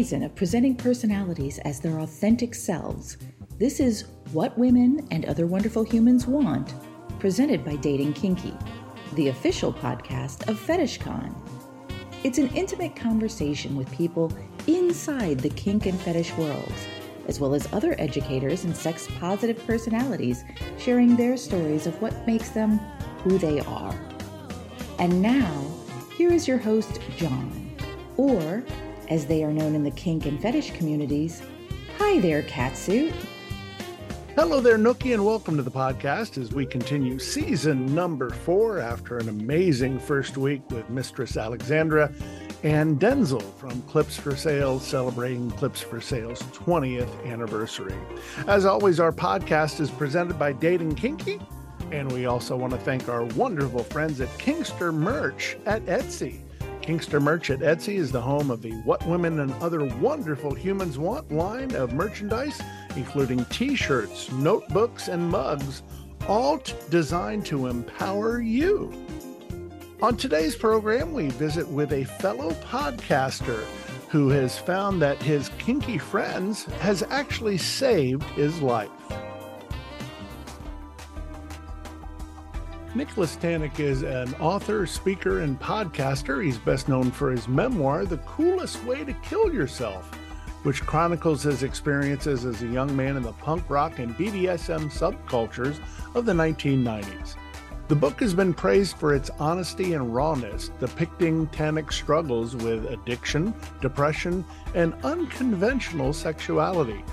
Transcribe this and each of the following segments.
Season of presenting personalities as their authentic selves, this is What Women and Other Wonderful Humans Want, presented by Dating Kinky, the official podcast of FetishCon. It's an intimate conversation with people inside the kink and fetish worlds, as well as other educators and sex positive personalities sharing their stories of what makes them who they are. And now, here is your host, John or, as they are known in the kink and fetish communities, Hi there, Catsuit. Hello there, Nookie, and welcome to the podcast as we continue season number four after an amazing first week with Mistress Alexandra and Denzel from Clips for Sales celebrating Clips for Sales 20th anniversary. As always, our podcast is presented by Dating Kinky, and we also want to thank our wonderful friends at Kinkster Merch at Etsy. Kinkster Merch at Etsy is the home of the What Women and Other Wonderful Humans Want line of merchandise, including t shirts, notebooks, and mugs, all t- designed to empower you. On today's program, we visit with a fellow podcaster who has found that his kinky friends has actually saved his life. Nicholas Tanek is an author, speaker, and podcaster. He's best known for his memoir, The Coolest Way to Kill Yourself, which chronicles his experiences as a young man in the punk rock and BDSM subcultures of the 1990s. The book has been praised for its honesty and rawness, depicting Tanek's struggles with addiction, depression, and unconventional sexuality.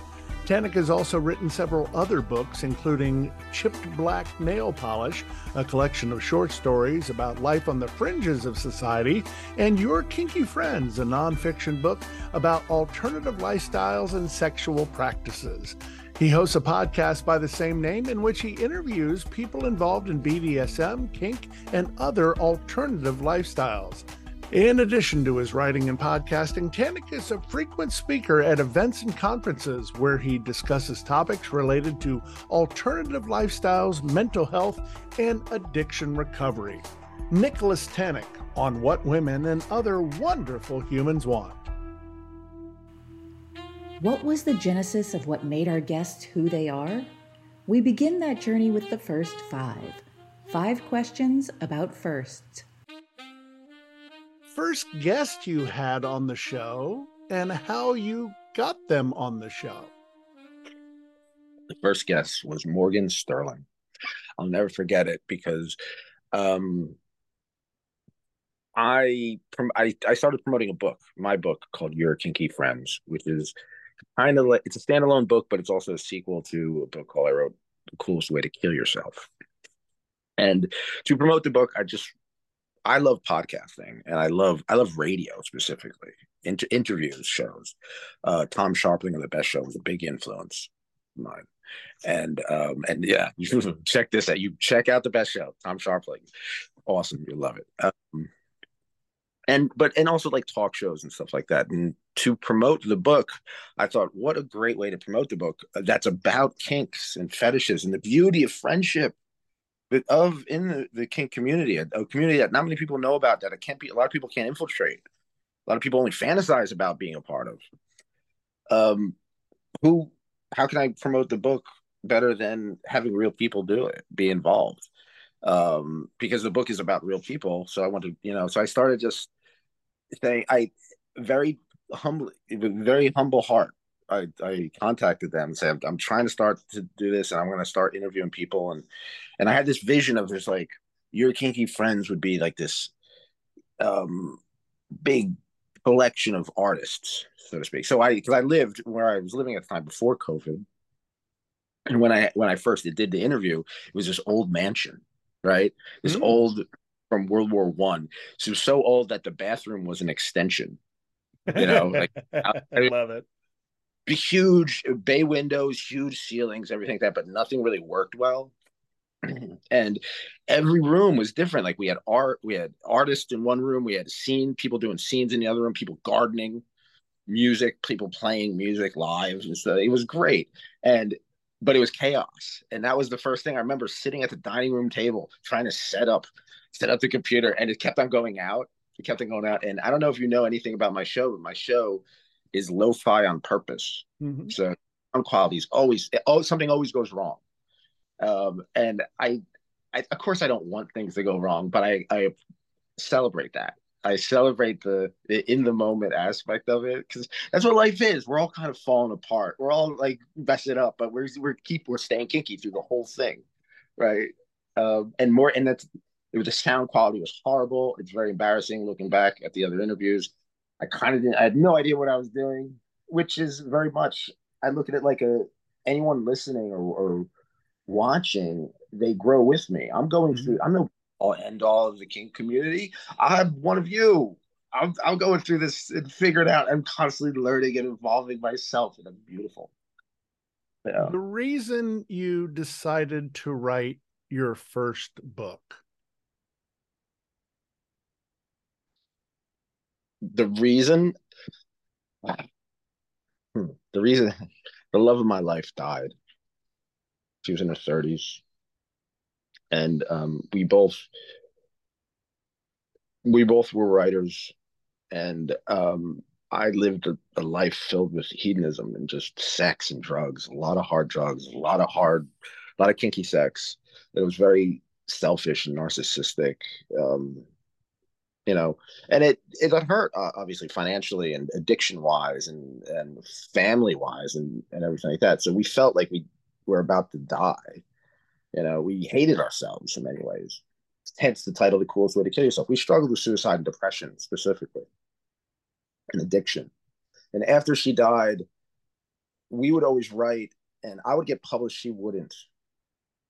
Tanek has also written several other books, including Chipped Black Nail Polish, a collection of short stories about life on the fringes of society, and Your Kinky Friends, a nonfiction book about alternative lifestyles and sexual practices. He hosts a podcast by the same name in which he interviews people involved in BDSM, kink, and other alternative lifestyles. In addition to his writing and podcasting, Tanek is a frequent speaker at events and conferences where he discusses topics related to alternative lifestyles, mental health, and addiction recovery. Nicholas Tanek on what women and other wonderful humans want. What was the genesis of what made our guests who they are? We begin that journey with the first five. Five questions about firsts first guest you had on the show and how you got them on the show. The first guest was Morgan Sterling. I'll never forget it because um, I, I I started promoting a book, my book called Your Kinky Friends, which is kind of like it's a standalone book, but it's also a sequel to a book called I wrote The Coolest Way to Kill Yourself. And to promote the book, I just I love podcasting and I love I love radio specifically. Inter- interviews, shows. Uh, Tom Scharpling of the Best Show was a big influence mine. And um, and yeah, you should check this out. You check out the Best Show, Tom Scharpling. Awesome, you love it. Um, and but and also like talk shows and stuff like that. And to promote the book, I thought, what a great way to promote the book that's about kinks and fetishes and the beauty of friendship but of in the, the kink community, a, a, community that not many people know about, that it can't be a lot of people can't infiltrate. A lot of people only fantasize about being a part of. Um, who? How can I promote the book better than having real people do it, be involved? Um, because the book is about real people. So I want to, you know, so I started just saying, I very humble, with very humble heart. I, I contacted them and said I'm trying to start to do this and I'm going to start interviewing people. And and I had this vision of this like your kinky friends would be like this um big collection of artists so to speak. So I because I lived where I was living at the time before COVID. And when I when I first did the interview it was this old mansion right? This mm. old from World War One. So it was so old that the bathroom was an extension you know like I, I love it huge bay windows, huge ceilings, everything like that, but nothing really worked well. Mm-hmm. and every room was different. Like we had art, we had artists in one room, we had scene, people doing scenes in the other room, people gardening, music, people playing music live. And so it was great. And but it was chaos. And that was the first thing I remember sitting at the dining room table trying to set up set up the computer and it kept on going out. It kept on going out. And I don't know if you know anything about my show, but my show is lo-fi on purpose. Mm-hmm. So sound quality is always oh something always goes wrong. Um, and I, I of course I don't want things to go wrong, but I I celebrate that. I celebrate the, the in the moment aspect of it because that's what life is. We're all kind of falling apart. We're all like messing up, but we're we're keep we're staying kinky through the whole thing, right? Um, and more, and that's it was the sound quality was horrible. It's very embarrassing looking back at the other interviews. I kind of didn't. I had no idea what I was doing, which is very much. I look at it like a anyone listening or, or watching, they grow with me. I'm going mm-hmm. through. I'm no all end all of the kink community. I'm one of you. I'm, I'm going through this and figuring out. I'm constantly learning and evolving myself, and I'm beautiful. Yeah. The reason you decided to write your first book the reason hmm, the reason the love of my life died. She was in her 30s and um, we both we both were writers. And um, i lived a, a, life filled with hedonism and just sex and drugs a lot of hard drugs a lot of hard a lot of kinky sex. It was very selfish and narcissistic. Um, you know and it it got hurt uh, obviously financially and addiction wise and and family wise and and everything like that. So we felt like we were about to die. You know we hated ourselves in many ways. Hence the title the coolest way to kill yourself. We struggled with suicide and depression specifically and addiction. And after she died we would always write and i would get published she wouldn't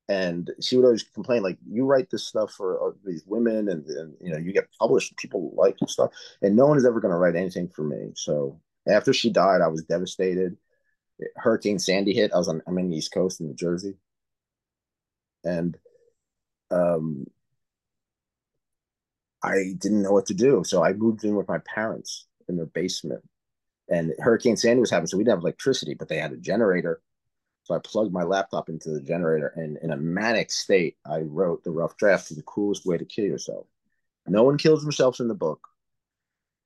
and she would always complain like you write this stuff for uh, these women and, and you know you get published people like and stuff and no one is ever going to write anything for me so after she died i was devastated. Hurricane sandy hit i was on i'm in the east coast in new jersey. And um i didn't know what to do so i moved in with my parents in their basement. And hurricane sandy was happening so we didn't have electricity but they had a generator so I plugged my laptop into the generator, and in a manic state, I wrote the rough draft to the coolest way to kill yourself. No one kills themselves in the book.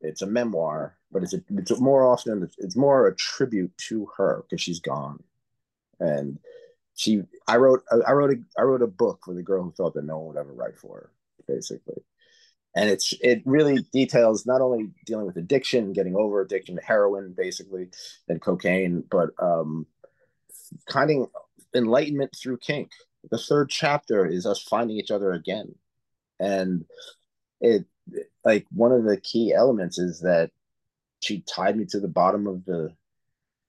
It's a memoir, but it's a, it's more often it's more a tribute to her because she's gone, and she. I wrote I wrote a I wrote a book for the girl who thought that no one would ever write for her, basically and it's it really details not only dealing with addiction getting over addiction to heroin basically and cocaine but um of enlightenment through kink. The third chapter is us finding each other again. And it like one of the key elements is that she tied me to the bottom of the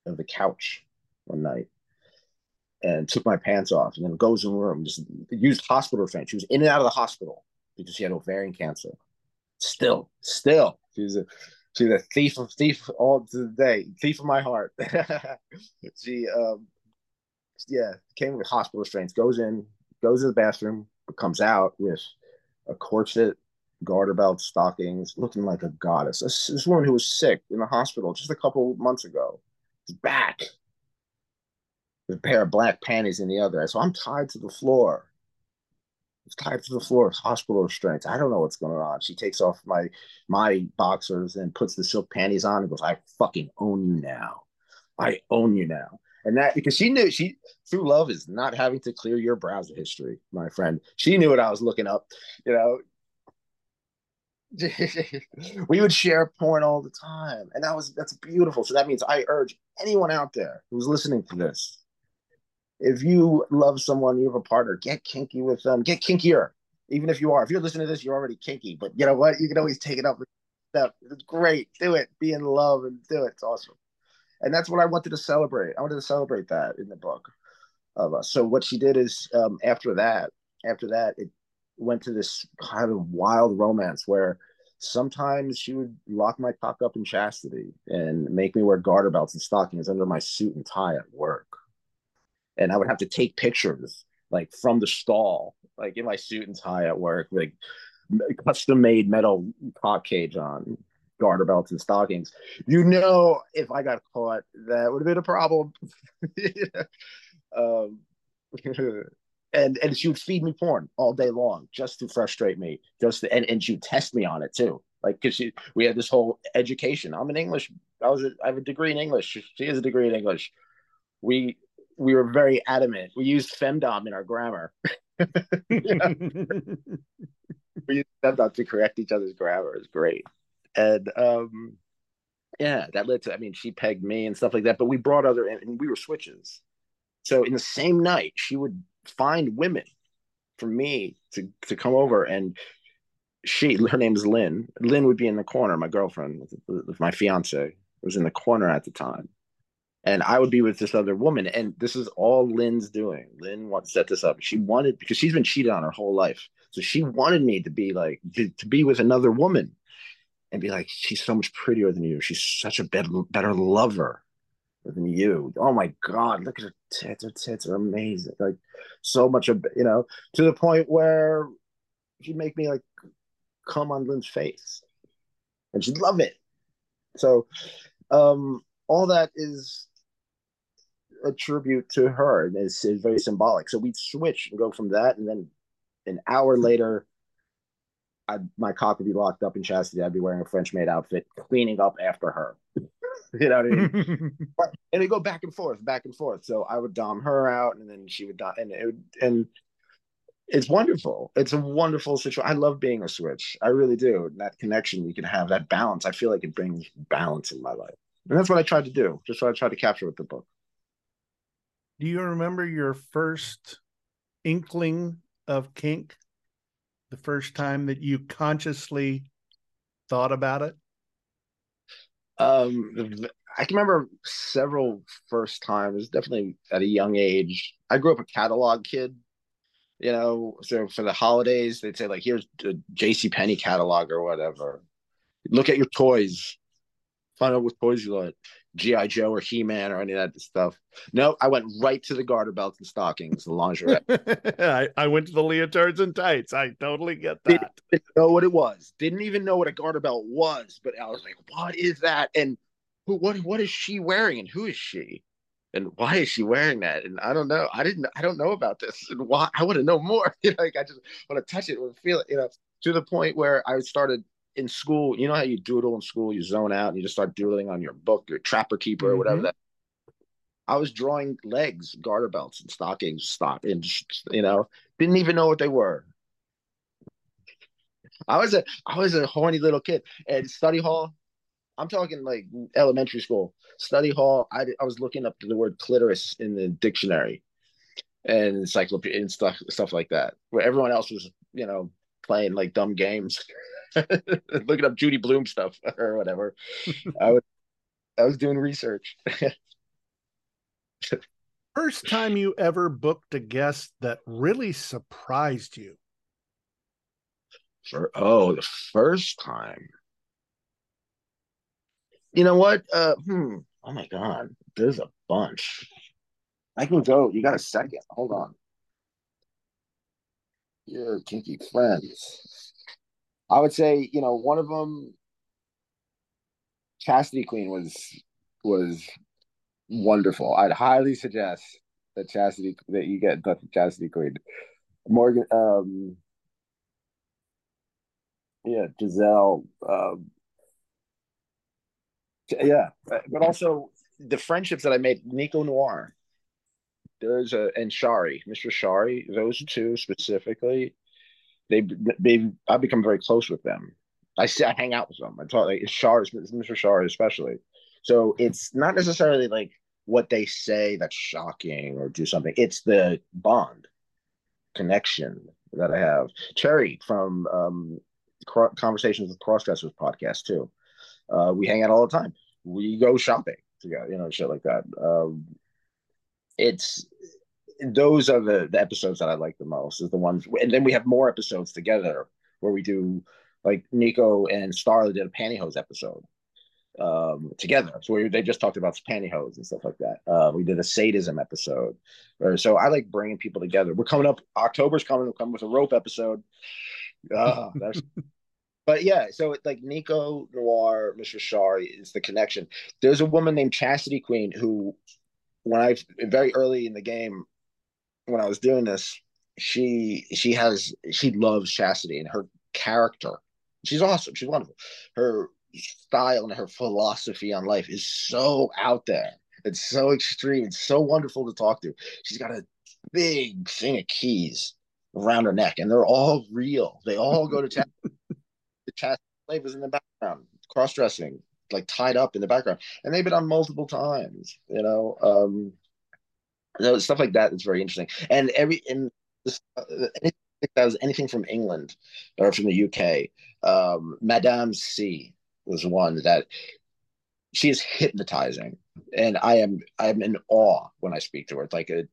of the couch one night and took my pants off and then goes in the room, just used hospital restraint. She was in and out of the hospital because she had ovarian cancer. Still, still, she's a she's a thief of thief all to the day, thief of my heart. she um yeah, came with hospital restraints, goes in, goes to the bathroom, comes out with a corset, garter belt, stockings, looking like a goddess. This, this woman who was sick in the hospital just a couple months ago is back with a pair of black panties in the other. So I'm tied to the floor. It's tied to the floor, hospital restraints. I don't know what's going on. She takes off my my boxers and puts the silk panties on and goes, I fucking own you now. I own you now and that because she knew she true love is not having to clear your browser history, my friend. She knew what I was looking up, you know. we would share porn all the time, and that was that's beautiful. So that means I urge anyone out there who's listening to this, if you love someone, you have a partner, get kinky with them, get kinkier. Even if you are, if you're listening to this, you're already kinky. But you know what? You can always take it up. It's great. Do it. Be in love and do it. It's awesome. And that's what I wanted to celebrate. I wanted to celebrate that in the book. So what she did is um, after that, after that, it went to this kind of wild romance where sometimes she would lock my cock up in chastity and make me wear garter belts and stockings under my suit and tie at work. And I would have to take pictures like from the stall, like in my suit and tie at work, like custom made metal cock cage on, garter belts and stockings. You know, if I got caught, that would have been a problem. um, and and she would feed me porn all day long just to frustrate me just to, and, and she would test me on it too. Like because she we had this whole education. I'm an english i was a, i have a degree in english. She has a degree in english. We we were very adamant. We used femdom in our grammar. We used femdom to correct each other's grammar. It's great and um yeah that led to i mean she pegged me and stuff like that but we brought other and we were switches so in the same night she would find women for me to to come over and she her name is Lynn. Lynn would be in the corner, my girlfriend my fiance was in the corner at the time. And I would be with this other woman. And this is all Lynn's doing. Lynn wanted to set this up. She wanted because she's been cheated on her whole life. So she wanted me to be like to, to be with another woman and be like, she's so much prettier than you. She's such a better better lover than you. Oh my God, look at her tits. Her tits are amazing. Like so much of you know, to the point where she'd make me like come on Lynn's face. And she'd love it. So um all that is a tribute to her and it's, it's very symbolic. So we'd switch and go from that and then an hour later I my cock would be locked up in chastity. I'd be wearing a French maid outfit, cleaning up after her. you know what I mean? and they go back and forth, back and forth. So I would dom her out, and then she would dom, and it would, and it's wonderful. It's a wonderful situation. I love being a switch. I really do. And that connection you can have, that balance. I feel like it brings balance in my life, and that's what I tried to do. Just what I tried to capture with the book. Do you remember your first inkling of kink? The first time that you consciously thought about it? Um, I can remember several first times, definitely at a young age. I grew up a catalog kid, you know, so for the holidays, they'd say, like, here's a J.C. Penney catalog or whatever. Look at your toys, find out what toys you like. GI Joe or He Man or any of that stuff. No, I went right to the garter belts and stockings, the lingerie. I, I went to the leotards and tights. I totally get that. Didn't know what it was. Didn't even know what a garter belt was, but I was like, "What is that?" And who, what, what is she wearing? And who is she? And why is she wearing that? And I don't know. I didn't. I don't know about this. And why? I want to know more. You know, like I just want to touch it, want to feel it. You know, to the point where I started in school, you know how you doodle in school, you zone out and you just start doodling on your book, your trapper keeper or whatever mm-hmm. that. I was drawing legs, garter belts, and stockings, stock, and you know, didn't even know what they were. I was a I was a horny little kid at study hall. I'm talking like elementary school study hall. I I was looking up the word clitoris in the dictionary, and encyclopedia and stuff stuff like that. Where everyone else was, you know, playing like dumb games. looking up Judy Blume stuff or whatever. I was I was doing research. First time you ever booked a guest that really surprised you? For oh, the first time. You know what? Uh hmm. Oh my god, there's a bunch. I can go. You got a second. Hold on. Your kinky friends. I would say, you know, one of them, Chastity Queen was was wonderful. I'd highly suggest that Chastity that you get the Chastity Queen. Morgan, um, yeah, Giselle, um, yeah, but also the friendships that I made, Nico Noir. There's a and Shari, Mr. Shari, those two specifically they they I've become very close with them. I see, I hang out with them. I talk like Shar, Mr. Shar especially. So it's not necessarily like what they say that's shocking or do something. It's the bond connection that I have. Cherry from um, Conversations with Crossdressers podcast too. Uh, we hang out all the time. We go shopping together, you know, shit like that. Um, it's those are the, the episodes that I like the most. Is the ones, and then we have more episodes together where we do like Nico and Starla did a pantyhose episode um, together. So we, they just talked about pantyhose and stuff like that. Uh, we did a sadism episode. Or, so I like bringing people together. We're coming up. October's coming. We'll come with a rope episode. Uh, but yeah, so it's like Nico Noir, Mr. Shar is the connection. There's a woman named Chastity Queen who, when I very early in the game, when I was doing this, she she has she loves Chastity and her character. She's awesome. She's wonderful. Her style and her philosophy on life is so out there. It's so extreme. It's so wonderful to talk to. She's got a big thing of keys around her neck, and they're all real. They all go to chat. the chat flavors in the background, cross dressing, like tied up in the background, and they've been on multiple times. You know, um, you know, stuff like that is very interesting. And every in uh, anything that was anything from England or from the UK, um, Madame C was one that she is hypnotizing, and I am I am in awe when I speak to her. It's like a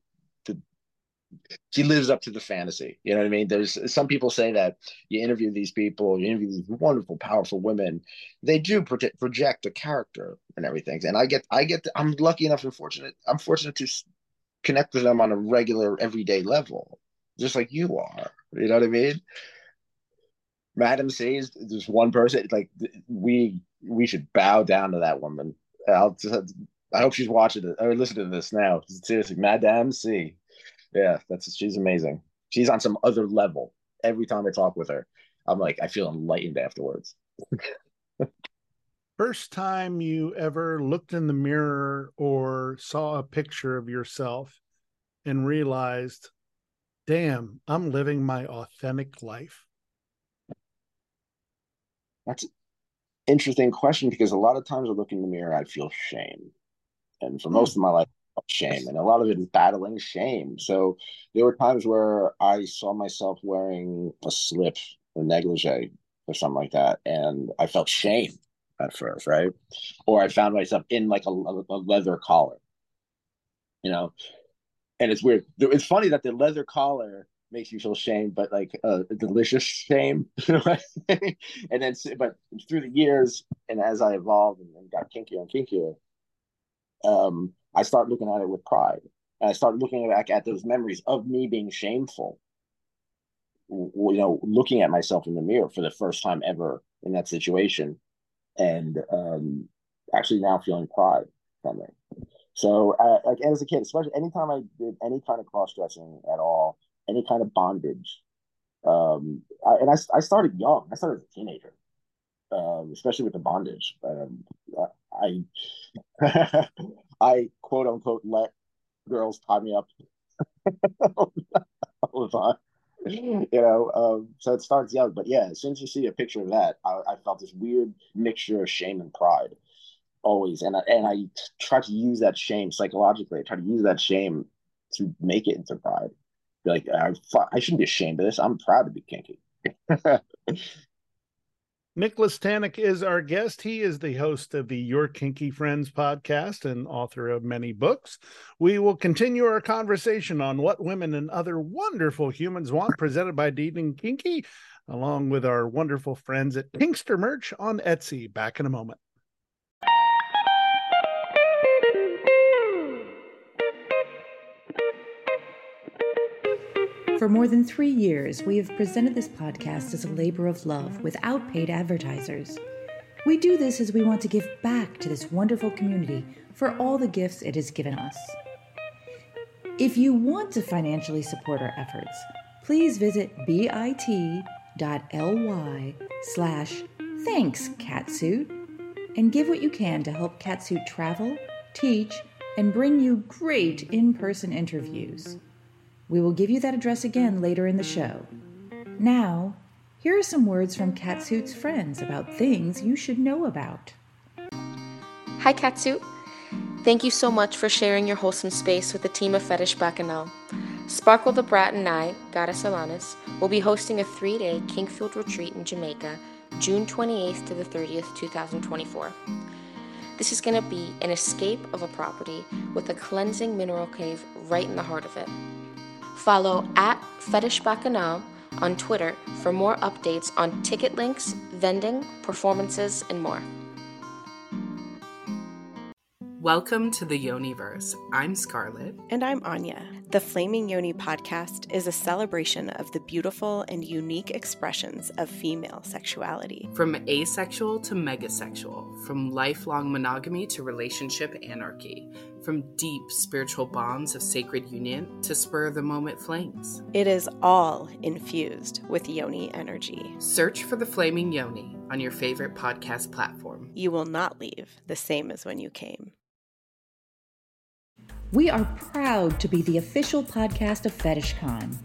she lives up to the fantasy. You know what I mean? There's some people say that you interview these people, you interview these wonderful, powerful women. They do project, project a character and everything. And I get, I get, I'm lucky enough and fortunate. I'm fortunate to connect with them on a regular, everyday level, just like you are. You know what I mean? Madame C there's one person like we we should bow down to that woman. I'll just, I hope she's watching it or listening to this now. Seriously, Madame C. Yeah, that's she's amazing. She's on some other level. Every time I talk with her, I'm like I feel enlightened afterwards. First time you ever looked in the mirror or saw a picture of yourself and realized, damn, I'm living my authentic life. That's an interesting question because a lot of times I look in the mirror, I feel shame. And for hmm. most of my life, shame. And a lot of it is battling shame. So there were times where I saw myself wearing a slip or negligee or something like that. And I felt shame at first, right? Or I found myself in like a, a leather collar, you know? And it's weird. It's funny that the leather collar makes you feel shame, but like uh, a delicious shame. and then, but through the years, and as I evolved and, and got kinkier and kinkier, um, I start looking at it with pride. And I start looking back at those memories of me being shameful. You know, looking at myself in the mirror for the first time ever in that situation, and um, actually now feeling pride from it. So, uh, like as a kid, especially anytime I did any kind of cross dressing at all, any kind of bondage. Um, I, and I, I started young. I started as a teenager, um, especially with the bondage. Um, I, I quote unquote let girls tie me up all the time. You know, um, so it starts young, but yeah, as soon as you see a picture of that, I, I felt this weird mixture of shame and pride always, and I, and I try to use that shame psychologically. I try to use that shame to make it into pride Be like I, I shouldn't be ashamed of this. I'm proud to be kinky. Nicholas Tanek is our guest. He is the host of the Your Kinky Friends podcast and author of many books. We will continue our conversation on what women and other wonderful humans want, presented by Dating Kinky, along with our wonderful friends at Kinkster Merch on Etsy. Back in a moment. For more than three years, we have presented this podcast as a labor of love without paid advertisers. We do this as we want to give back to this wonderful community for all the gifts it has given us. If you want to financially support our efforts, please visit bit.ly slash thanks catsuit and give what you can to help catsuit travel, teach, and bring you great in-person interviews. We will give you that address again later in the mm. show. Now, Here are some words from Catsuit's friends about things you should know about. Hi, Catsuit. Thank you so much for sharing your wholesome space with the team of Fetish Bacchanal. Sparkle the Brat and I, Goddess Alanis, will be hosting a three day kink-filled retreat in Jamaica, June 28th to the 30th, 2024. This is going to be an escape of a property with a cleansing mineral cave right in the heart of it. Follow at Fetish Bacchanal on Twitter for more updates on ticket links, vending, performances, and more. Welcome to the Yoniverse. I'm Scarlett. And I'm Anya. The Flaming Yoni podcast is a celebration of the beautiful and unique expressions of female sexuality. From asexual to megasexual, from lifelong monogamy to relationship anarchy, from deep spiritual bonds of sacred union to spur of the moment flames. It is all infused with Yoni energy. Search for the Flaming Yoni on your favorite podcast platform. You will not leave the same as when you came. We are proud to be the official podcast of FetishCon,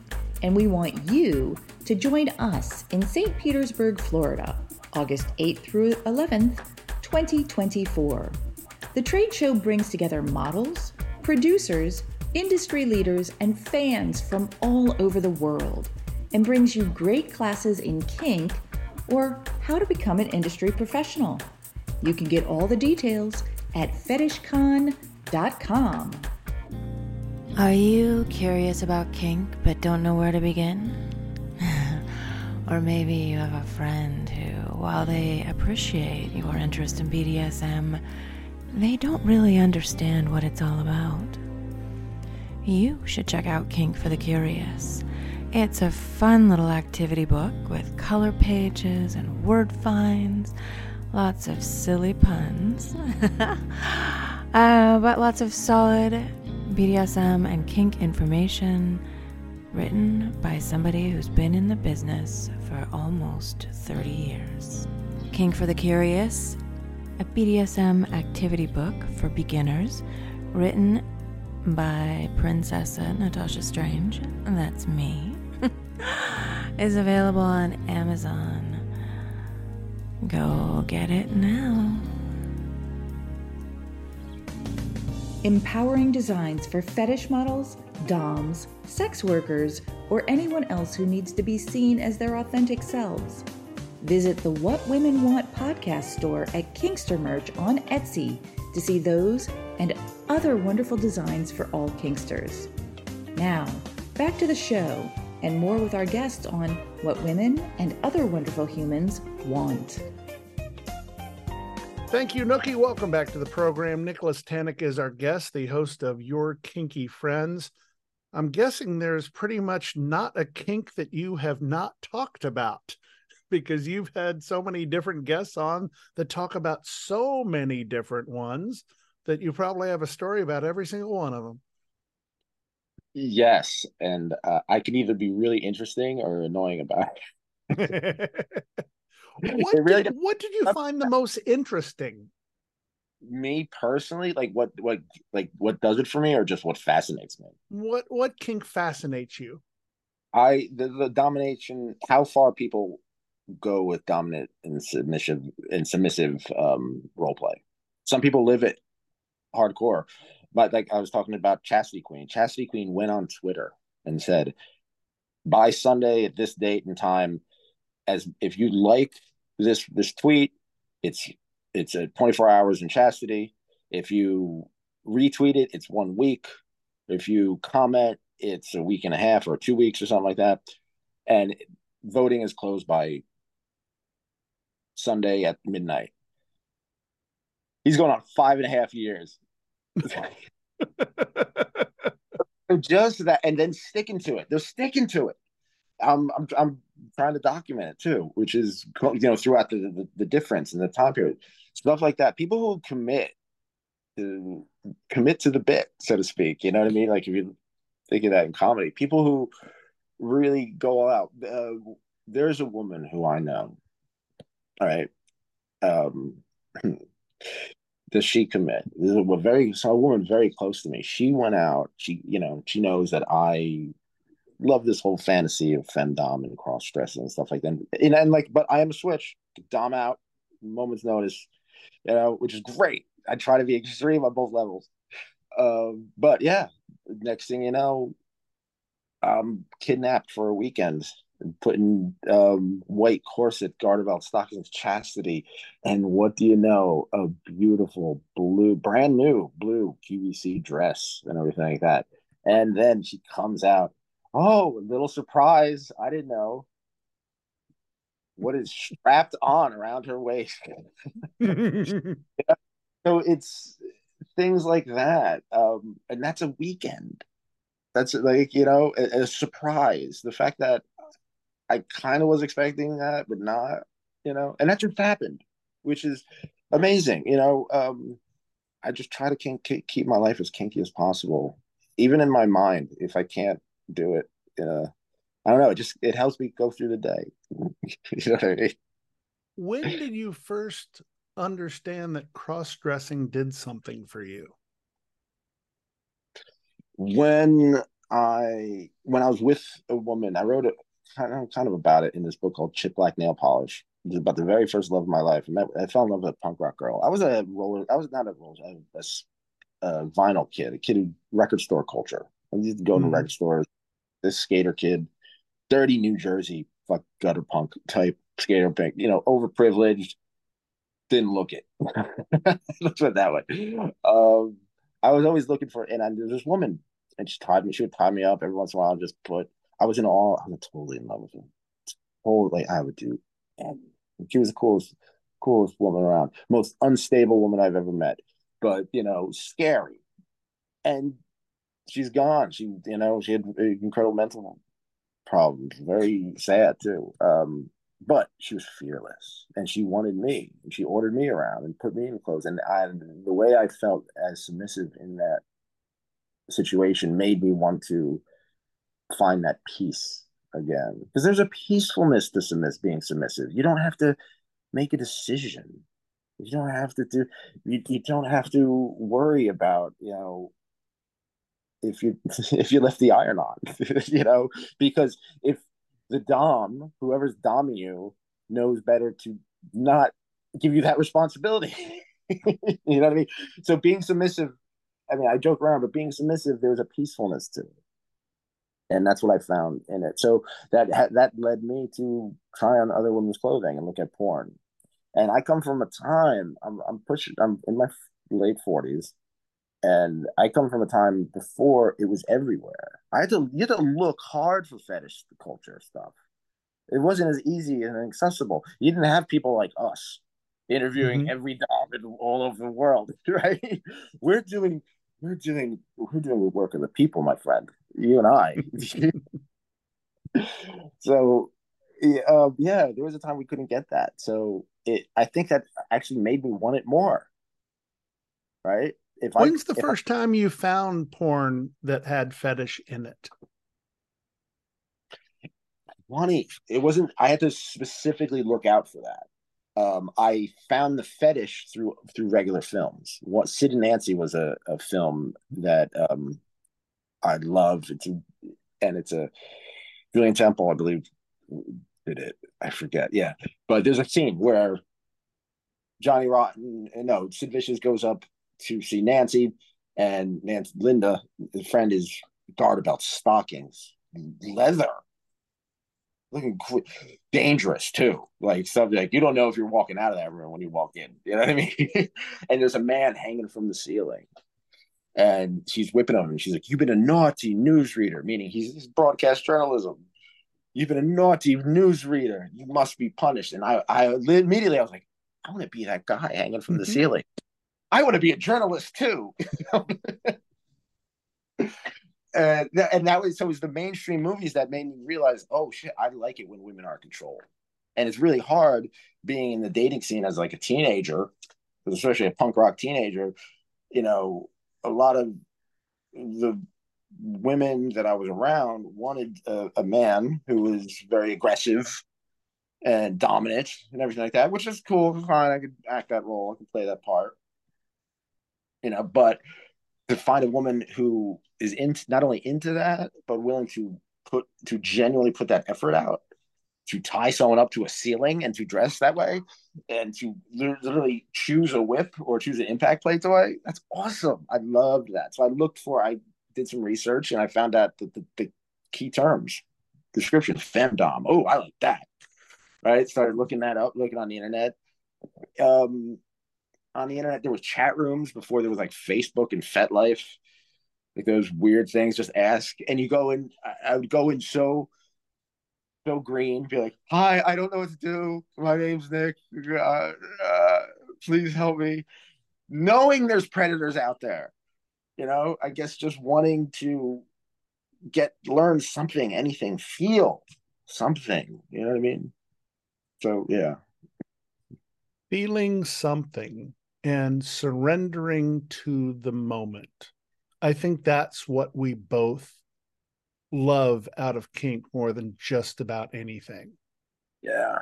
and we want you to join us in St. Petersburg, Florida, August 8th through 11th, 2024. The trade show brings together models, producers, industry leaders, and fans from all over the world and brings you great classes in kink or how to become an industry professional. You can get all the details at fetishcon.com. Are you curious about kink but don't know where to begin? or maybe you have a friend who, while they appreciate your interest in BDSM, they don't really understand what it's all about. You should check out Kink for the Curious. It's a fun little activity book with color pages and word finds, lots of silly puns, uh, but lots of solid BDSM and kink information written by somebody who's been in the business for almost 30 years. Kink for the Curious, a BDSM activity book for beginners written by Princessa Natasha Strange, that's me, is available on Amazon. Go get it now. empowering designs for fetish models, DOMs, sex workers, or anyone else who needs to be seen as their authentic selves. Visit the What Women Want podcast store at Kinkster Merch on Etsy to see those and other wonderful designs for all Kinksters. Now, back to the show and more with our guests on what women and other wonderful humans want. Thank you, Nookie. Welcome back to the program. Nicholas Tanek is our guest, the host of Your Kinky Friends. I'm guessing there's pretty much not a kink that you have not talked about because you've had so many different guests on that talk about so many different ones that you probably have a story about every single one of them. Yes, and uh, I can either be really interesting or annoying about it. What, really did, what did you find the most interesting? Me personally, like what what like what does it for me, or just what fascinates me? What what kink fascinates you? I the, the domination, how far people go with dominant and submissive and submissive um role play. Some people live it hardcore. But like I was talking about Chastity Queen. Chastity Queen went on Twitter and said, by Sunday at this date and time, as if you like this this tweet, it's it's a 24 hours in chastity. If you retweet it, it's one week. If you comment, it's a week and a half or two weeks or something like that. And voting is closed by Sunday at midnight. He's going on five and a half years. Just that, and then sticking to it. They're sticking to it. I'm I'm I'm trying to document it too, which is you know throughout the, the, the difference in the time period, stuff like that. People who commit to commit to the bit, so to speak. You know what I mean? Like if you think of that in comedy, people who really go all out. Uh, there's a woman who I know. All right. Um, does she commit? A very so a woman very close to me. She went out. She you know she knows that I love this whole fantasy of femdom and cross dressing and stuff like that. And, and like, but I am a switch, dom out, moment's notice, you know, which is great. I try to be extreme on both levels. Um, but yeah, next thing you know, I'm kidnapped for a weekend, putting um, white corset, garter belt, stockings, chastity, and what do you know? A beautiful blue, brand new blue QVC dress and everything like that. And then she comes out. Oh, a little surprise! I didn't know what is strapped on around her waist. yeah. So it's things like that, um, and that's a weekend. That's like you know a, a surprise. The fact that I kind of was expecting that, but not, you know, and that just happened, which is amazing. You know, um, I just try to kink, keep my life as kinky as possible, even in my mind. If I can't do it, uh, I don't know. It just it helps me go through the day. you know what I mean? When did you first understand that cross dressing did something for you? When I when I was with a woman, I wrote it kind of kind of about it in this book called Chipped Black Nail Polish. It's about the very first love of my life. I, met, I fell in love with a punk rock girl. I was a roller. I was not a roller. A, a, a vinyl kid, a kid who record store culture. I used to go mm-hmm. to record stores. This skater kid, dirty New Jersey, fuck gutter punk type skater pink. You know, overprivileged, didn't look it. Let's put it that way. Um, I was always looking for, and I, there's this woman, and she tied me. She would tie me up every once in a while. and Just put. I was in all. I was totally in love with her. Totally, I would do. And she was the coolest, coolest woman around. Most unstable woman I've ever met. But you know, scary. And she's gone. She, you know, she had incredible mental problems. Very sad too. Um, but she was fearless and she wanted me and she ordered me around and put me in clothes and I the way I felt as submissive in that situation made me want to find that peace again because there's a peacefulness to submiss being submissive you don't have to make a decision you don't have to do you, you don't have to worry about you know if you if you left the iron on you know because if the dom, whoever's doming you, knows better to not give you that responsibility. you know what I mean? So being submissive, I mean, I joke around, but being submissive, there's a peacefulness to it. And that's what I found in it. So that that led me to try on other women's clothing and look at porn. And I come from a time I'm I'm pushing I'm in my late forties, and I come from a time before it was everywhere. I had to you had to look hard for fetish culture stuff. It wasn't as easy and accessible. You didn't have people like us interviewing mm-hmm. every dom all over the world, right? We're doing we're doing we're doing the work of the people, my friend. You and I. so uh, yeah, there was a time we couldn't get that. So it I think that actually made me want it more. Right? if when's I, the first I, time you found porn that had fetish in it? Funny, it wasn't. I had to specifically look out for that. Um, I found the fetish through through regular films. What Sid and Nancy was a, a film that um, I love. It's a, and it's a Julien Temple, I believe, did it. I forget. Yeah, but there's a scene where Johnny Rotten, no, Sid Vicious goes up to see Nancy, and Nancy Linda, the friend, is guard about stockings, leather, looking dangerous too. Like something like you don't know if you're walking out of that room when you walk in. You know what I mean? and there's a man hanging from the ceiling. And she's whipping on him, and she's like, "You've been a naughty newsreader," meaning he's, he's broadcast journalism. You've been a naughty newsreader. You must be punished. And I, I immediately I was like, I want to be that guy hanging from the mm-hmm. ceiling. I want to be a journalist too. Uh, and, and that was so it was the mainstream movies that made me realize, oh shit, I like it when women are controlled. And it's really hard being in the dating scene as like a teenager, especially a punk rock teenager. You know, a lot of the women that I was around wanted a, a man who was very aggressive and dominant and everything like that, which is cool. Fine, I could act that role, I could play that part you know, but to find a woman who is in not only into that, but willing to put to genuinely put that effort out to tie someone up to a ceiling and to dress that way and to literally choose a whip or choose an impact plate toy that's awesome. I loved that. So i looked for i did some research and i found out that the, the key terms description femdom. Oh i like that. Right? Started looking that up looking on the internet. Um on the internet there was chat rooms before there was like facebook and fetlife like those weird things just ask. And you go in i would go in so so green be like hi i don't know what to do. My name's nick. Uh, uh, please help me. Knowing there's predators out there you know i guess just wanting to get learn something anything feel something you know what i mean? So yeah. Feeling something and surrendering to the moment I think that's what we both love out of kink more than just about anything. Yeah.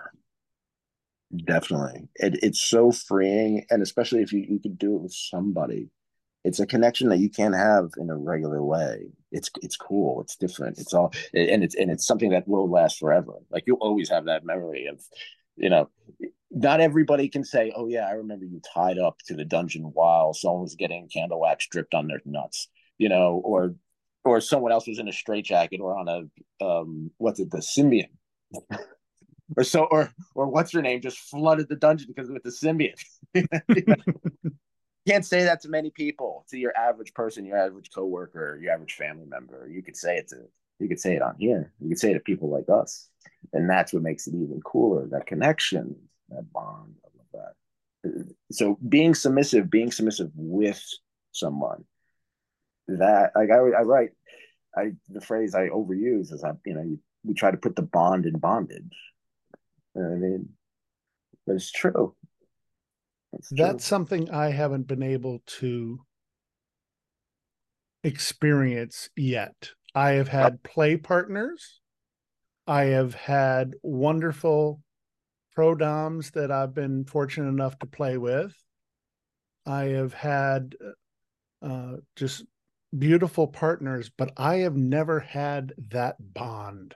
Definitely. It, it's so freeing. And especially if you, you could do it with somebody, it's a connection that you can't have in a regular way. It's it's cool. It's different. It's all and it's and it's something that will last forever. Like you'll always have that memory of, you know, not everybody can say, "Oh yeah, I remember you tied up to the dungeon while someone was getting candle wax dripped on their nuts," you know, or or someone else was in a straitjacket or on a um, what's it, the Sybian, or so, or or what's her name just flooded the dungeon because with the Sybian. can't say that to many people, to your average person, your average coworker, your average family member. You could say it to you could say it on here. You could say it to people like us, and that's what makes it even cooler. That connection, that bond. I love that. Uh, so being submissive, being submissive with someone, that like I, I write, I the phrase I overuse is I you know we try to put the bond in bondage. You know I mean, but it's true. It's That's something I haven't been able to experience yet. I have had play partners. I have had wonderful pro doms that I've been fortunate enough to play with. I have had uh, just beautiful partners, but I have never had that bond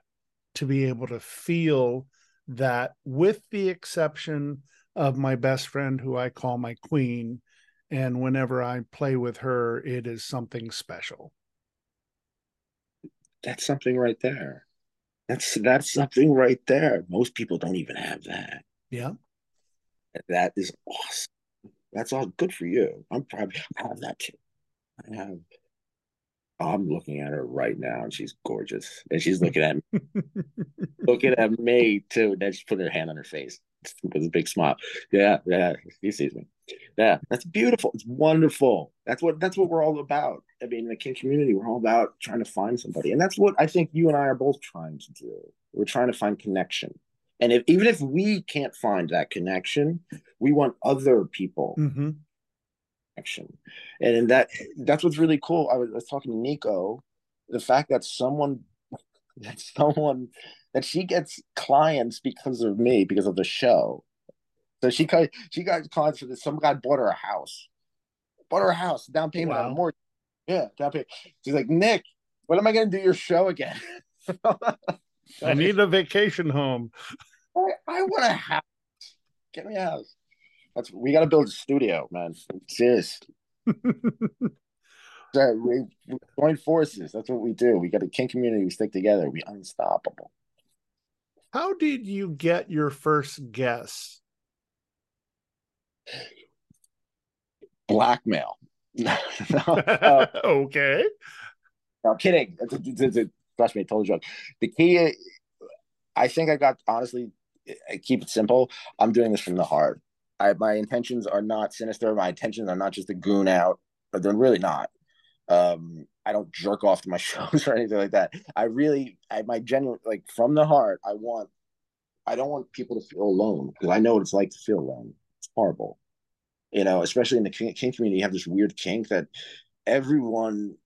to be able to feel that, with the exception of my best friend, who I call my queen. And whenever I play with her, it is something special. That's something right there. That's that's something right there. Most people don't even have that. Yeah. That is awesome. That's all good for you. I'm probably I have that too. I have I'm looking at her right now and she's gorgeous. And she's looking at me, looking at me too. And then she put her hand on her face with a big smile. Yeah, yeah, he sees me. Yeah, that's beautiful. It's wonderful. That's what that's what we're all about. I mean, in the kink community, we're all about trying to find somebody, and that's what I think you and I are both trying to do. We're trying to find connection, and if even if we can't find that connection, we want other people mm-hmm. connection, and in that that's what's really cool. I was, I was talking to Nico, the fact that someone that someone that she gets clients because of me because of the show so she got she got clients for this. Some guy bought her a house, bought her a house, down payment wow. on a mortgage. Yeah, down payment. She's like, Nick, when am I going to do your show again? I need a vacation home. I, I want a house. Get me a house. That's we got to build a studio, man. Serious. we join forces. That's what we do. We got a kink community. We stick together. We unstoppable. How did you get your first guess? blackmail. uh, okay. No, I'm kidding. It's a, it's a, trust me, total joke. The key, I think I got honestly, I keep it simple. I'm doing this from the heart. I, my intentions are not sinister. My intentions are not just to goon out, but they're really not. Um, I don't jerk off to my shows or anything like that. I really, I my genuine, like from the heart, I want, I don't want people to feel alone because I know what it's like to feel alone. It's horrible you know, especially in the kink, community, you have this weird kink that everyone,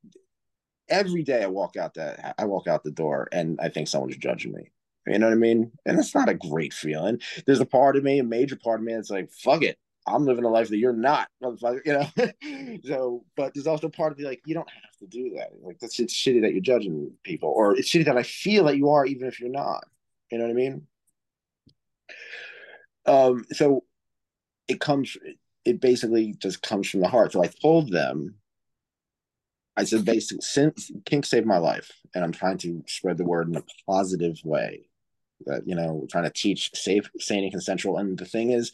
every day I walk out that I walk out the door and I think someone's judging me. You know what I mean? And it's not a great feeling. There's a part of me, a major part of me, that's like, fuck it. I'm living a life that you're not, motherfucker. You know. so, but there's also part of me like, you don't have to do that. Like that's it's shitty that you're judging people, or it's shitty that I feel that you are, even if you're not. You know what I mean? Um. So it comes. It basically just comes from the heart. So I told them. I said, basically, since kink saved my life, and I'm trying to spread the word in a positive way. That you know, trying to teach safe, sane, and consensual. And the thing is,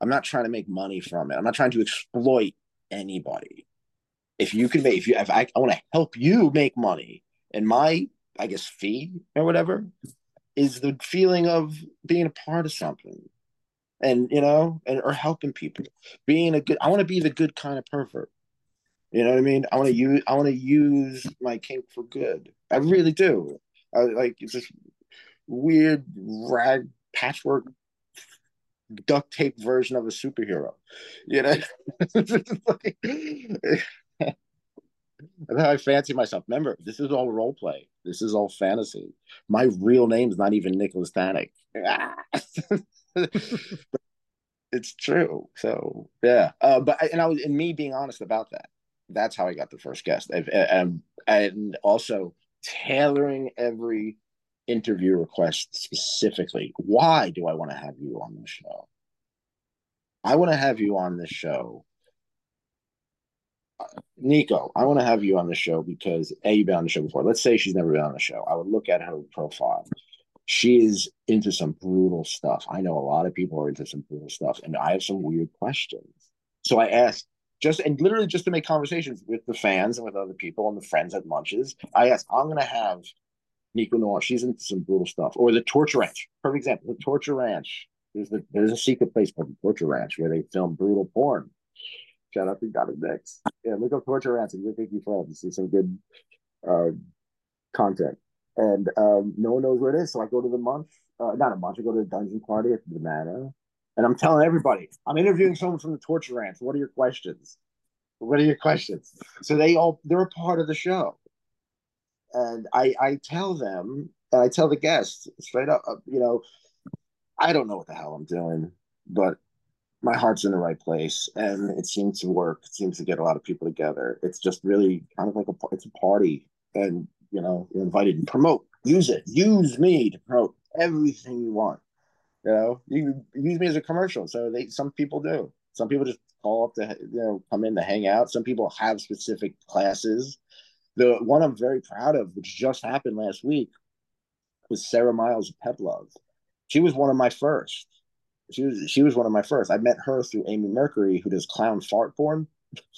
I'm not trying to make money from it. I'm not trying to exploit anybody. If you can make, if you, if I, I want to help you make money, and my, I guess, fee or whatever is the feeling of being a part of something, and you know, and or helping people, being a good. I want to be the good kind of pervert. You know what I mean? I want to use. I want to use my kink for good. I really do. I, like it's this weird rag patchwork duct tape version of a superhero. You know, that's how I fancy myself. Remember, this is all role play. This is all fantasy. My real name is not even Nicholas Tanek. it's true. So yeah, uh, but and I was and me being honest about that. That's how I got the first guest, and and also tailoring every interview request specifically. Why do I want to have you on the show? I want to have you on the show. Uh, Nico, I want to have you on the show because A, you've been on the show before. Let's say she's never been on the show. I would look at her profile. She is into some brutal stuff. I know a lot of people are into some brutal stuff, and I have some weird questions. So I asked just and literally just to make conversations with the fans and with other people and the friends at lunches. I asked, I'm gonna have Nico Noir. She's into some brutal stuff. Or the Torture Ranch. Perfect example. The Torture Ranch. There's the, there's a secret place called the Torture Ranch where they film brutal porn. Shout out to Got It Next. Yeah, look up Torture Ranch and you'll think you friends. See some good uh, content. And um, no one knows where it is. So I go to the munch, uh, not a munch, I go to the dungeon party at the manor. And I'm telling everybody, I'm interviewing someone from the Torture Ranch. What are your questions? What are your questions? So they all they're a part of the show and I I tell them and I tell the guests straight up, uh, you know, I don't know what the hell I'm doing, but my heart's in the right place, and it seems to work. It seems to get a lot of people together. It's just really kind of like a it's a party, and you know, you're invited to promote, use it, use me to promote everything you want. You know, you use me as a commercial. So they some people do. Some people just call up to you know come in to hang out. Some people have specific classes the one I'm very proud of, which just happened last week, was Sarah Miles of Peplove. She was one of my first. She was she was one of my first. I met her through Amy Mercury, who does clown fart porn.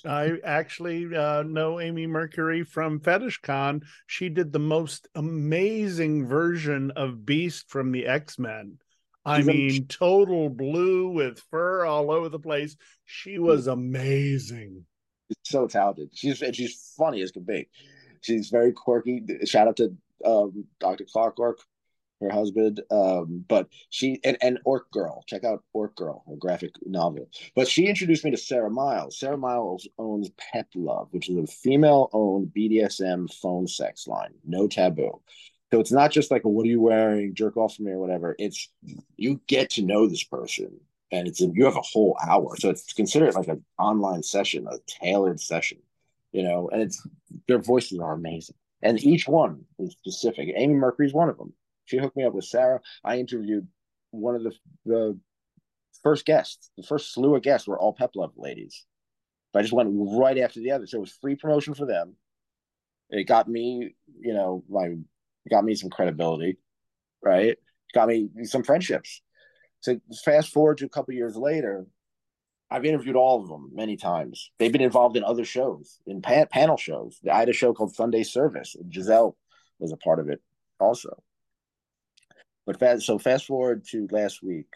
I actually uh, know Amy Mercury from Fetish Con. She did the most amazing version of Beast from the X Men. I She's mean, a... total blue with fur all over the place. She was amazing so talented. She's and she's funny as can be. She's very quirky. Shout out to um, Dr. Clark her husband. Um, but she and, and Orc Girl. Check out Orc Girl, a graphic novel. But she introduced me to Sarah Miles. Sarah Miles owns Pep Love, which is a female-owned BDSM phone sex line. No taboo. So it's not just like what are you wearing, jerk off for me or whatever. It's you get to know this person and it's you have a whole hour, so it's considered like an online session, a tailored session, you know. And it's their voices are amazing, and each one is specific. Amy Mercury's one of them. She hooked me up with Sarah. I interviewed one of the the first guests. The first slew of guests were all Pep Love ladies. I just went right after the other, so it was free promotion for them. It got me, you know, my got me some credibility, right? Got me some friendships so fast forward to a couple years later, I've interviewed all of them many times. They've been involved in other shows, in pa- panel shows. I had a show called Sunday Service. Giselle was a part of it also. But fast, so fast forward to last week,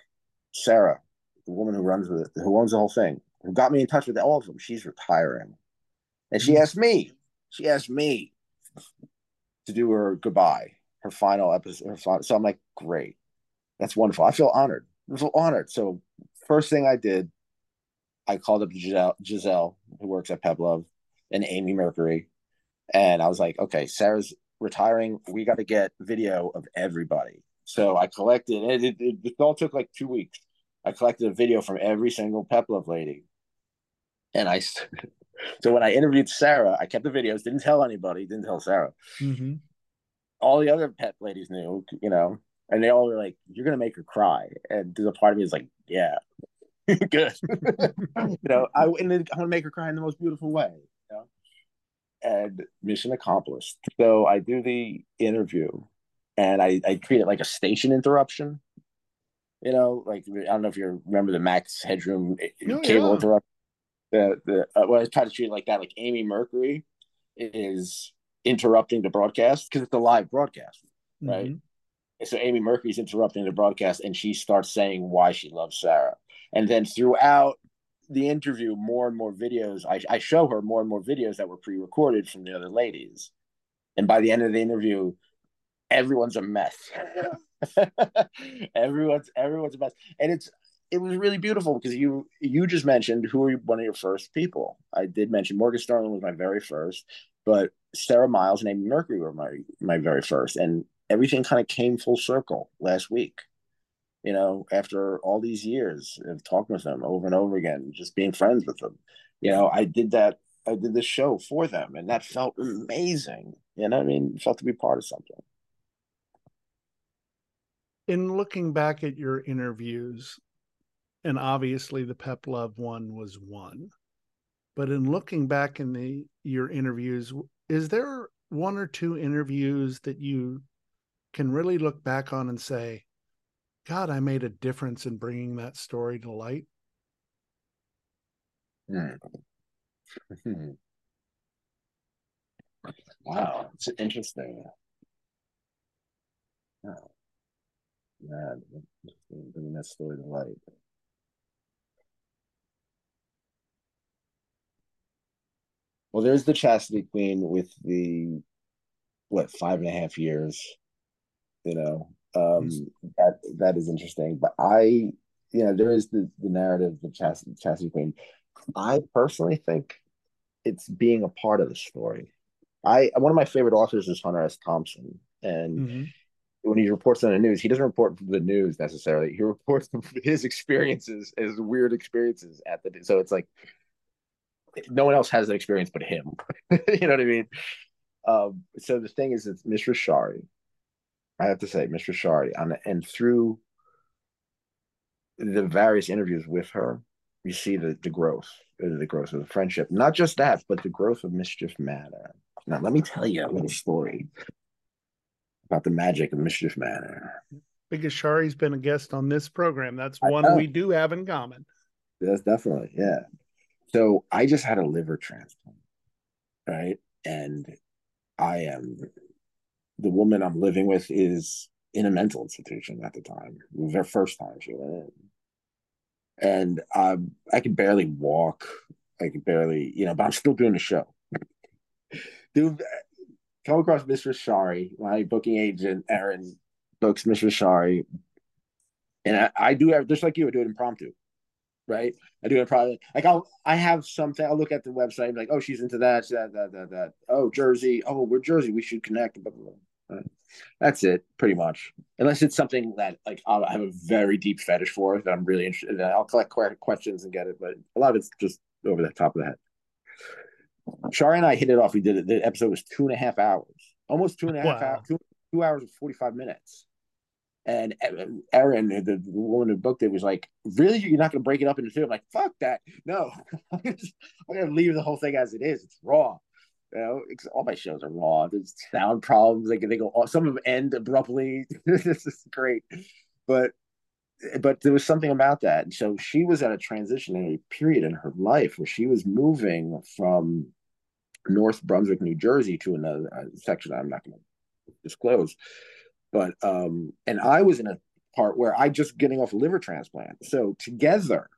Sarah, the woman who runs with it, who owns the whole thing, who got me in touch with all of them. She's retiring, and she mm-hmm. asked me. She asked me to do her goodbye, her final episode. Her final, so I'm like, great, that's wonderful. I feel honored was honored. So first thing I did, I called up Giselle, Giselle who works at Peplove, and Amy Mercury, and I was like, okay, Sarah's retiring. We got to get video of everybody. So I collected. It, it, it all took like two weeks. I collected a video from every single Peplov lady, and I. So when I interviewed Sarah, I kept the videos, didn't tell anybody, didn't tell Sarah. Mm-hmm. All the other pet ladies knew, you know, and they all were like, "You're gonna make her cry," and there's a part of me is like, "Yeah, good." you know, I and I want to make her cry in the most beautiful way. You know, and mission accomplished. So I do the interview, and I I treat it like a station interruption. You know, like I don't know if you remember the Max Headroom oh, cable yeah. interruption. The the uh, well, I try to treat it like that. Like Amy Mercury is interrupting the broadcast because it's a live broadcast, right? Mm-hmm. So Amy Mercury's interrupting the broadcast, and she starts saying why she loves Sarah. And then throughout the interview, more and more videos, I, I show her more and more videos that were pre-recorded from the other ladies. And by the end of the interview, everyone's a mess. everyone's everyone's a mess, and it's it was really beautiful because you you just mentioned who were one of your first people. I did mention Morgan Sterling was my very first, but Sarah Miles and Amy Mercury were my my very first, and everything kind of came full circle last week. You know, after all these years of talking with them over and over again, just being friends with them, you know, I did that. I did this show for them, and that felt amazing. You know, I mean, it felt to be part of something. In looking back at your interviews, and obviously the Pep Love one was one. But in looking back in the your interviews, is there one or two interviews that you can really look back on and say, God, I made a difference in bringing that story to light? Hmm. wow, it's interesting. Yeah, bringing that story to light. Well, there's the Chastity Queen with the what five and a half years. You know, um, that that is interesting. But I, you know, there is the, the narrative, the Chastity, Chastity Queen. I personally think it's being a part of the story. I one of my favorite authors is Hunter S. Thompson, and mm-hmm. When he reports on the news, he doesn't report the news necessarily. He reports his experiences as weird experiences at the. So it's like no one else has that experience but him. you know what I mean? Um, so the thing is, it's Mistress Shari. I have to say, Mistress Shari, and, and through the various interviews with her, you see the, the growth, the growth of the friendship. Not just that, but the growth of Mischief Manor. Now, let me tell you a little story about the magic of Mischief Manor. Because Shari's been a guest on this program. That's one we do have in common. That's definitely, yeah. So I just had a liver transplant, right? And I am the woman I'm living with is in a mental institution at the time. It was her first time she went in. And um, I could barely walk. I could barely, you know, but I'm still doing the show. Dude, come across Mr. Shari, my booking agent, Aaron books Mr. Shari. And I, I do have, just like you, I do it impromptu right? I do it probably like I'll I have something. I'll look at the website like, oh, she's into that, that, that, that, that. Oh, Jersey. Oh, we're Jersey. We should connect. Blah, blah, blah. That's it, pretty much. Unless it's something that like I'll have a very deep fetish for that I'm really interested in. I'll collect questions and get it, but a lot of it's just over the top of the head. Shari and I hit it off. We did it. The episode was two and a half hours, almost two and a half wow. hours, two, two hours and forty five minutes. And Erin, the, woman who booked it, was like, "Really, you're not going to break it up into two? I'm like, "Fuck that! No, I'm going to leave the whole thing as it is. It's raw. You know, all my shows are raw. There's sound problems. Like they go, some of them end abruptly. this is great, but but there was something about that. And so she was at a transitionary period in her life where she was moving from North Brunswick, New Jersey, to another uh, section I'm not going to disclose but um, and I was in a part where I just getting off a liver transplant. So together,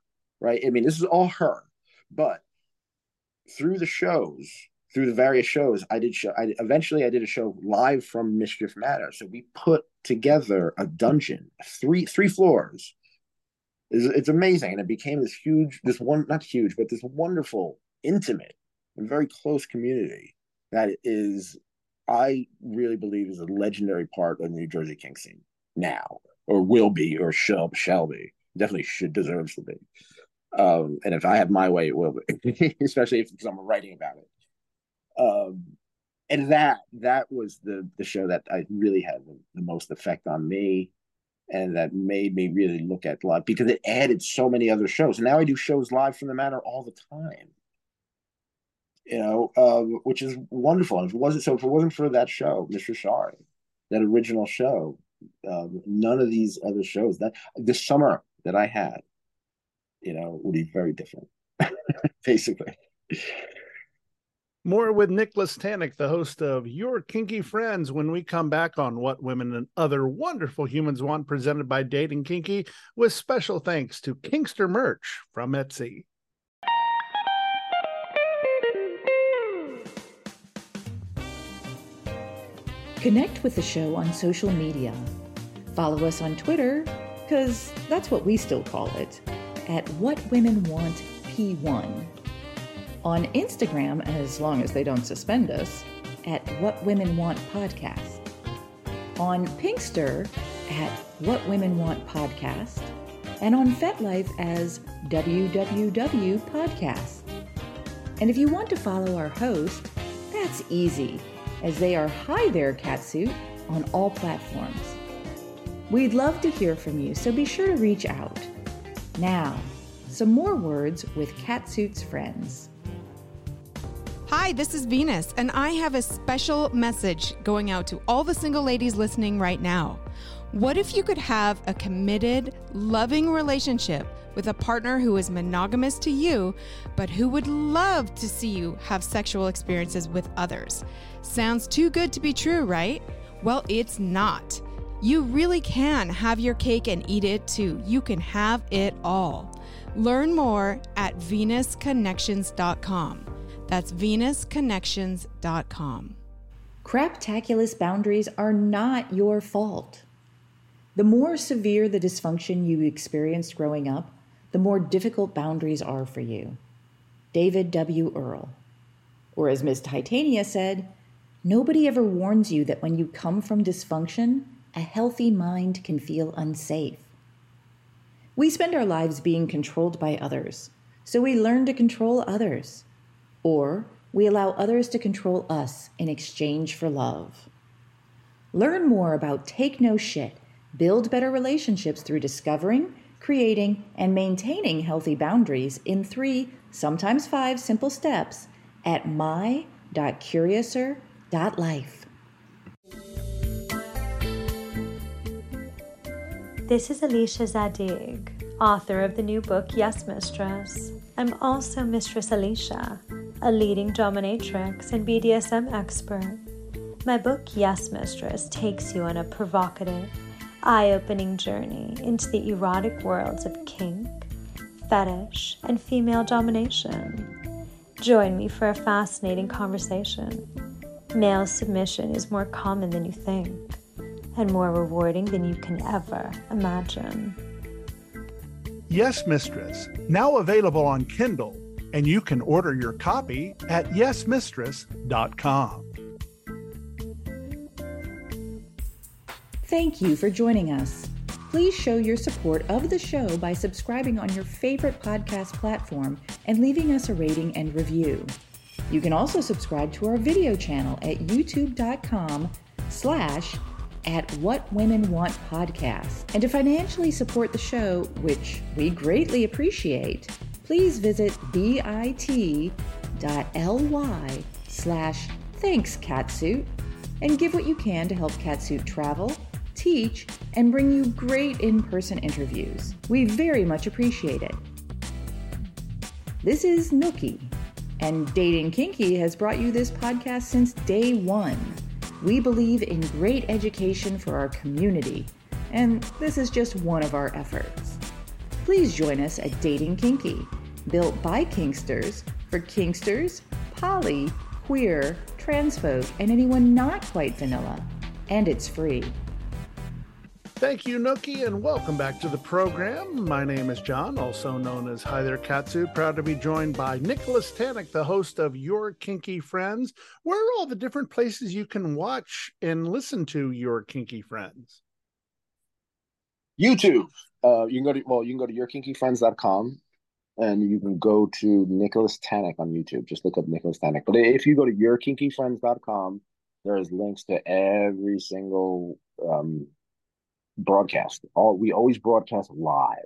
right? I mean, this is all her, but through the shows, through the various shows, I did show. I eventually I did a show live from Mischief Manor. So we put together a dungeon, three three floors. It's, it's amazing, and it became this huge, this one not huge, but this wonderful, intimate, and very close community that is I really believe is a legendary part of the New Jersey kink scene now, or will be, or shall shall be. Definitely should deserves to be. Um, and if I have my way, it will be, especially if because I'm writing about it. Um, and that that was the the show that I really had the, the most effect on me, and that made me really look at live because it added so many other shows. And now I do shows live from the manor all the time. You know, um, which is wonderful. And if it wasn't so, if it wasn't for that show, Mr. Sorry, that original show, um, none of these other shows that this summer that I had, you know, would be very different, basically. More with Nicholas Tanek, the host of Your Kinky Friends, when we come back on What Women and Other Wonderful Humans Want, presented by Dating Kinky, with special thanks to Kinkster Merch from Etsy. Connect with the show on social media. Follow us on Twitter, because that's what we still call it, at What Women Want P1. On Instagram, as long as they don't suspend us, at What Women Want Podcast. On Pinkster, at What Women Want Podcast. And on FetLife as WWW Podcast. And if you want to follow our host, that's easy as they are Hi There Catsuit on all platforms. We'd love to hear from you, so be sure to reach out. Now, some more words with Catsuit's friends. Hi, this is Venus, and I have a special message going out to all the single ladies listening right now. What if you could have a committed, loving relationship with a partner who is monogamous to you, but who would love to see you have sexual experiences with others? Sounds too good to be true, right? Well, it's not. You really can have your cake and eat it too. You can have it all. Learn more at venusconnections.com. That's venusconnections.com. Craptaculous boundaries are not your fault. The more severe the dysfunction you experienced growing up, the more difficult boundaries are for you. David W. Earl. Or as Ms. Titania said, Nobody ever warns you that when you come from dysfunction, a healthy mind can feel unsafe. We spend our lives being controlled by others, so we learn to control others. Or we allow others to control us in exchange for love. Learn more about Take No Shit, build better relationships through discovering, creating, and maintaining healthy boundaries in three, sometimes five simple steps at my.curiouser.com life. This is Alicia Zadig, author of the new book Yes Mistress. I'm also Mistress Alicia, a leading dominatrix and BDSM expert. My book Yes Mistress takes you on a provocative, eye opening journey into the erotic worlds of kink, fetish, and female domination. Join me for a fascinating conversation Male submission is more common than you think and more rewarding than you can ever imagine. Yes, Mistress, now available on Kindle, and you can order your copy at yesmistress.com. Thank you for joining us. Please show your support of the show by subscribing on your favorite podcast platform and leaving us a rating and review. You can also subscribe to our video channel at youtube.com slash at What Women Want Podcast. And to financially support the show, which we greatly appreciate, please visit bit.ly slash thanks catsuit and give what you can to help Catsuit travel, teach, and bring you great in-person interviews. We very much appreciate it. This is Nookie and Dating Kinky has brought you this podcast since day one. We believe in great education for our community, and this is just one of our efforts. Please join us at Dating Kinky, built by Kinksters for Kinksters, poly, queer, trans folk, and anyone not quite vanilla. And it's free. Thank you, Nookie, and welcome back to the program. My name is John, also known as Hi There Catsuit. Proud to be joined by Nicholas Tanek, the host of Your Kinky Friends. Where are all the different places you can watch and listen to Your Kinky Friends? YouTube. Uh, you can go to well, you can go to yourkinkyfriends.com and you can go to Nicholas Tanek on YouTube. Just look up Nicholas Tanek. But if you go to yourkinkyfriends.com, there's links to every single um, broadcast. All we always broadcast live.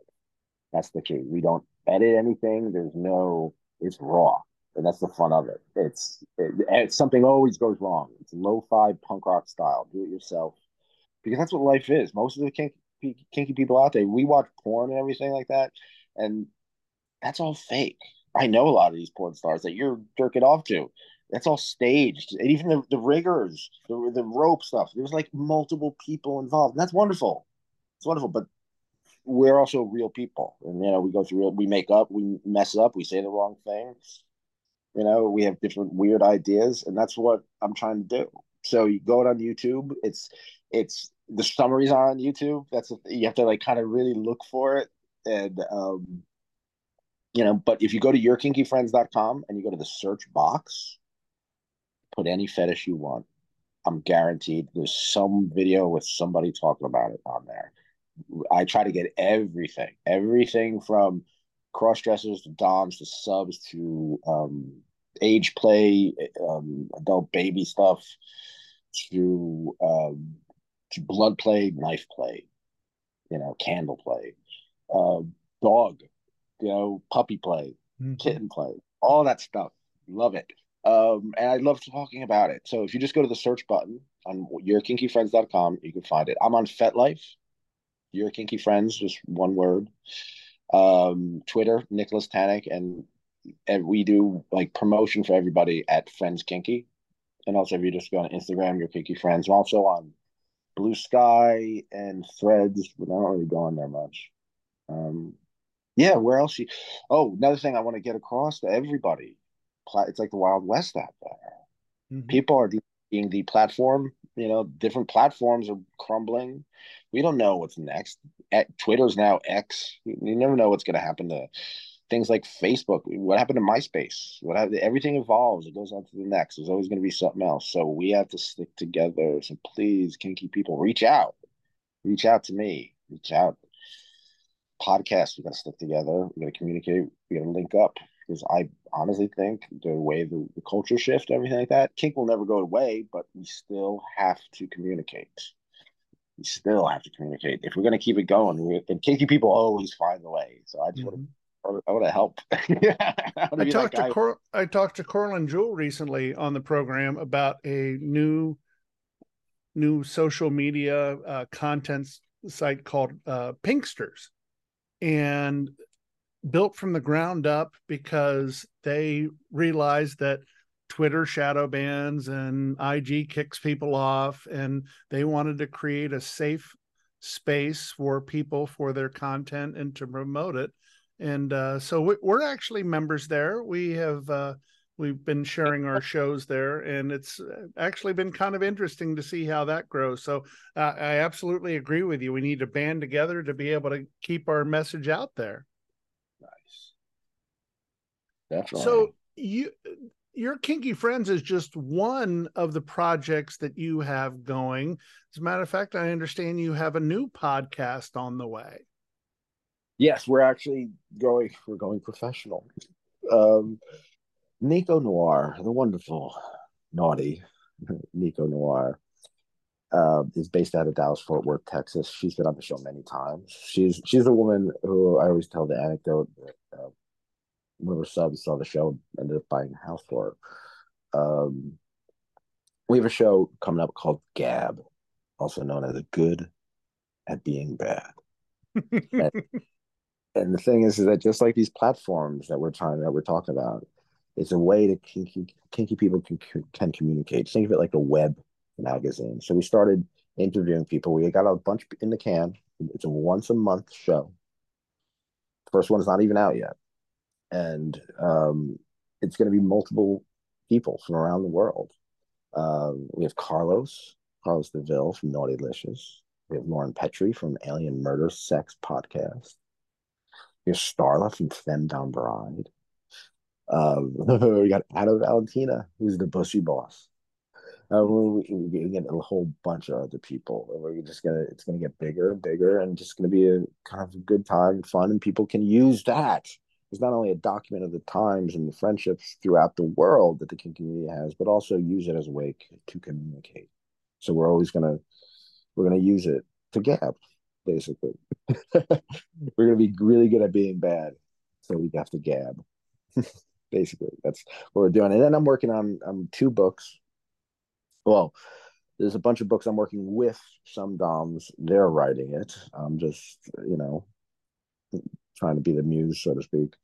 That's the key. We don't edit anything. There's no. It's raw, and that's the fun of it. It's it, it's something always goes wrong. It's lo-fi punk rock style. Do it yourself, because that's what life is. Most of the kinky, kinky people out there, we watch porn and everything like that, and that's all fake. I know a lot of these porn stars that you're jerking off to. That's all staged. And even the, the riggers, the, the rope stuff, there's like multiple people involved. And that's wonderful. It's wonderful. But we're also real people. And, you know, we go through, we make up, we mess up, we say the wrong thing. You know, we have different weird ideas. And that's what I'm trying to do. So you go on YouTube. It's, it's, the summaries are on YouTube. That's, a, you have to like kind of really look for it. And, um, you know, but if you go to yourkinkyfriends.com and you go to the search box, put any fetish you want. I'm guaranteed there's some video with somebody talking about it on there. I try to get everything, everything from cross dressers to doms to subs to um, age play, um, adult baby stuff to um, to blood play, knife play, you know, candle play, uh, dog, you know, puppy play, mm-hmm. kitten play, all that stuff. Love it. Um, and I love talking about it. So if you just go to the search button on yourkinkyfriends.com, you can find it. I'm on FetLife, Your Kinky Friends, just one word. Um, Twitter, Nicholas Tanek, and and we do like promotion for everybody at Friends Kinky. And also if you just go on Instagram, Your Kinky Friends. I'm also on Blue Sky and Threads, but I don't really go on there much. Um, yeah, where else? You, oh, another thing I want to get across to everybody it's like the Wild West out there. Mm-hmm. People are being the platform. You know, different platforms are crumbling. We don't know what's next. At Twitter's now X. You never know what's going to happen to things like Facebook. What happened to MySpace? What happened? Everything evolves. It goes on to the next. There's always going to be something else. So we have to stick together. So please, kinky people, reach out. Reach out to me. Reach out. Podcast. We got to stick together. We got to communicate. We got to link up because I honestly think the way the, the culture shift, everything like that, kink will never go away, but we still have to communicate. We still have to communicate if we're going to keep it going. We, and kinky people always find the way. So I just mm-hmm. want to, I want to help. I, I talked to Cor- I talked to Corlin Jewell recently on the program about a new new social media uh, content site called uh, Pinksters, and built from the ground up because they realized that Twitter shadow bans and IG kicks people off, and they wanted to create a safe space for people for their content and to promote it. And uh, so we're actually members there. We have uh, we've been sharing our shows there, and it's uh, actually been kind of interesting to see how that grows. So uh, I absolutely agree with you. We need to band together to be able to keep our message out there. Definitely. So you your kinky friends is just one of the projects that you have going. As a matter of fact i understand you have a new podcast on the way. Yes we're actually going we're going professional. Um nico noir the wonderful naughty nico noir uh, is based out of dallas fort worth texas. She's been on the show many times. She's she's a woman who i always tell the anecdote that uh, one of her subs saw the show ended up buying a house for her. Um, we have a show coming up called Gab, also known as a good at being bad. and, and, the thing is, is that just like these platforms that we're trying that we're talking about, it's a way to kinky, kinky people can can communicate. Think of it like a web magazine. So we started interviewing people. We got a bunch in the can. It's a once a month show. First one is not even out yet and um, it's going to be multiple people from around the world. Um, we have Carlos, Carlos Deville from Naughty Licious. We have Lauren Petrie from Alien Murder Sex Podcast. We have Starla from Femme Down Bride. Um, we got Anna Valentina, who's the bushy boss. Uh, we, we get a whole bunch of other people. We're just gonna it's gonna get bigger and bigger, and just gonna be a kind of a good time, fun, and people can use that. It's not only a document of the times and the friendships throughout the world that the kink community has, but also use it as a way to communicate. So we're always gonna we're gonna use it to gab, basically. we're gonna be really good at being bad, so we have to gab. basically, that's what we're doing. And then I'm working on um, two books well, there's a bunch of books I'm working with some DOMs. They're writing it. I'm just, you know, trying to be the muse, so to speak.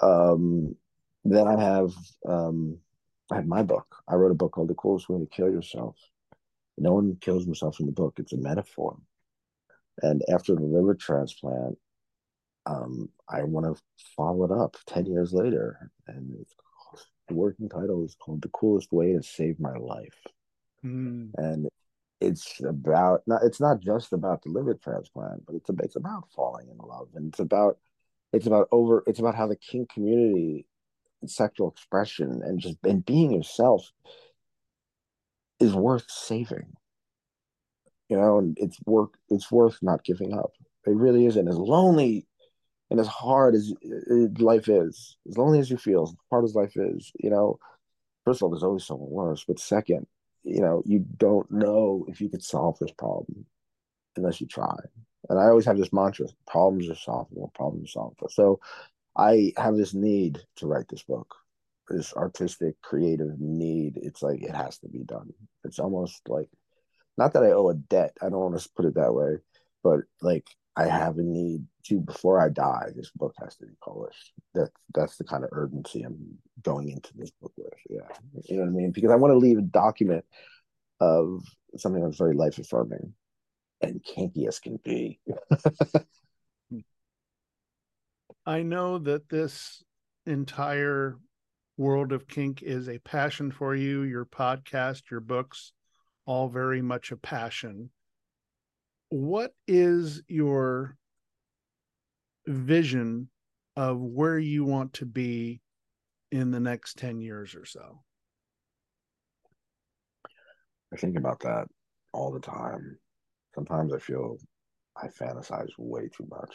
Um, then I have um, I have my book. I wrote a book called The Coolest Way to Kill Yourself. No one kills himself in the book. It's a metaphor. And after the liver transplant, um, I want to follow it up 10 years later. And the working title is called The Coolest Way to Save My Life. Mm. And it's about not it's not just about the liver transplant, but it's it's about falling in love, and it's about it's about over it's about how the kink community, sexual expression, and just and being yourself is worth saving. You know, and it's work it's worth not giving up. It really isn't as lonely and as hard as uh, life is, as lonely as you feel, as hard as life is, you know, first of all, there's always someone worse. But second, you know, you don't know if you could solve this problem unless you try. And I always have this mantra problems are solvable, problems are solvable. So I have this need to write this book, this artistic, creative need. It's like it has to be done. It's almost like, not that I owe a debt, I don't want to put it that way, but like I have a need to before I die, this book has to be published. That that's the kind of urgency I'm going into this book with. Yeah, you know what I mean? Because I want to leave a document of something that's very life affirming and kinky as can be. I know that this entire world of kink is a passion for you. Your podcast, your books, all very much a passion what is your vision of where you want to be in the next 10 years or so? I think about that all the time. Sometimes I feel I fantasize way too much.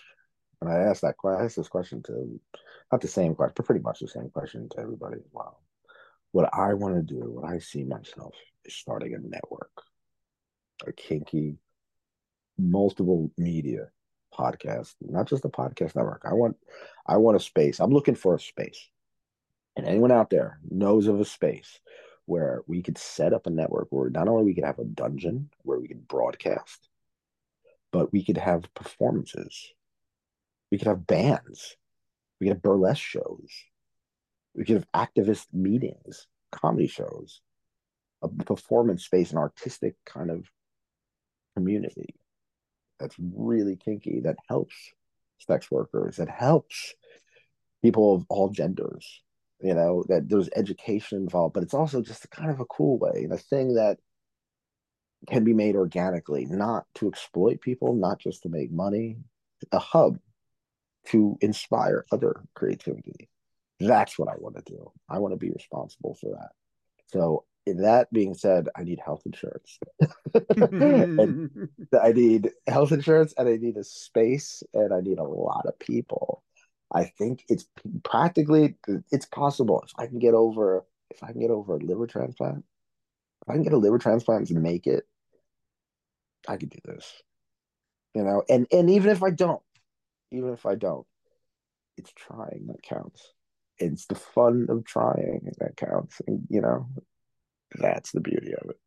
And I ask that I ask this question to not the same question, but pretty much the same question to everybody as well. What I want to do, what I see myself is starting a network, a kinky multiple media podcasts, not just a podcast network. I want I want a space. I'm looking for a space. And anyone out there knows of a space where we could set up a network where not only we could have a dungeon where we could broadcast, but we could have performances. We could have bands. We could have burlesque shows. We could have activist meetings, comedy shows, a performance space, an artistic kind of community that's really kinky that helps sex workers that helps people of all genders you know that there's education involved but it's also just a kind of a cool way a thing that can be made organically not to exploit people not just to make money a hub to inspire other creativity. That's what i want to do. I want to be responsible for that. So that being said, I need health insurance. I need health insurance and I need a space and I need a lot of people. I think it's practically it's possible if I can get over if I can get over a liver transplant, if I can get a liver transplant and make it, I could do this. You know, and and even if I don't, even if I don't, it's trying that counts. It's the fun of trying that counts. And, you know, that's the beauty of it.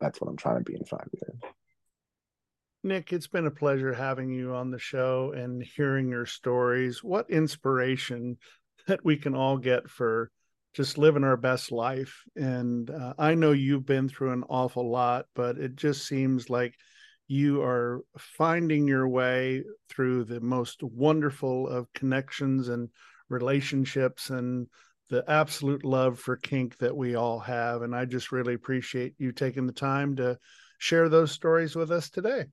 That's what I'm trying to be in five years. Nick, it's been a pleasure having you on the show and hearing your stories. What inspiration that we can all get for just living our best life. And uh, I know you've been through an awful lot, but it just seems like you are finding your way through the most wonderful of connections and relationships and the absolute love for kink that we all have. And I just really appreciate you taking the time to share those stories with us today.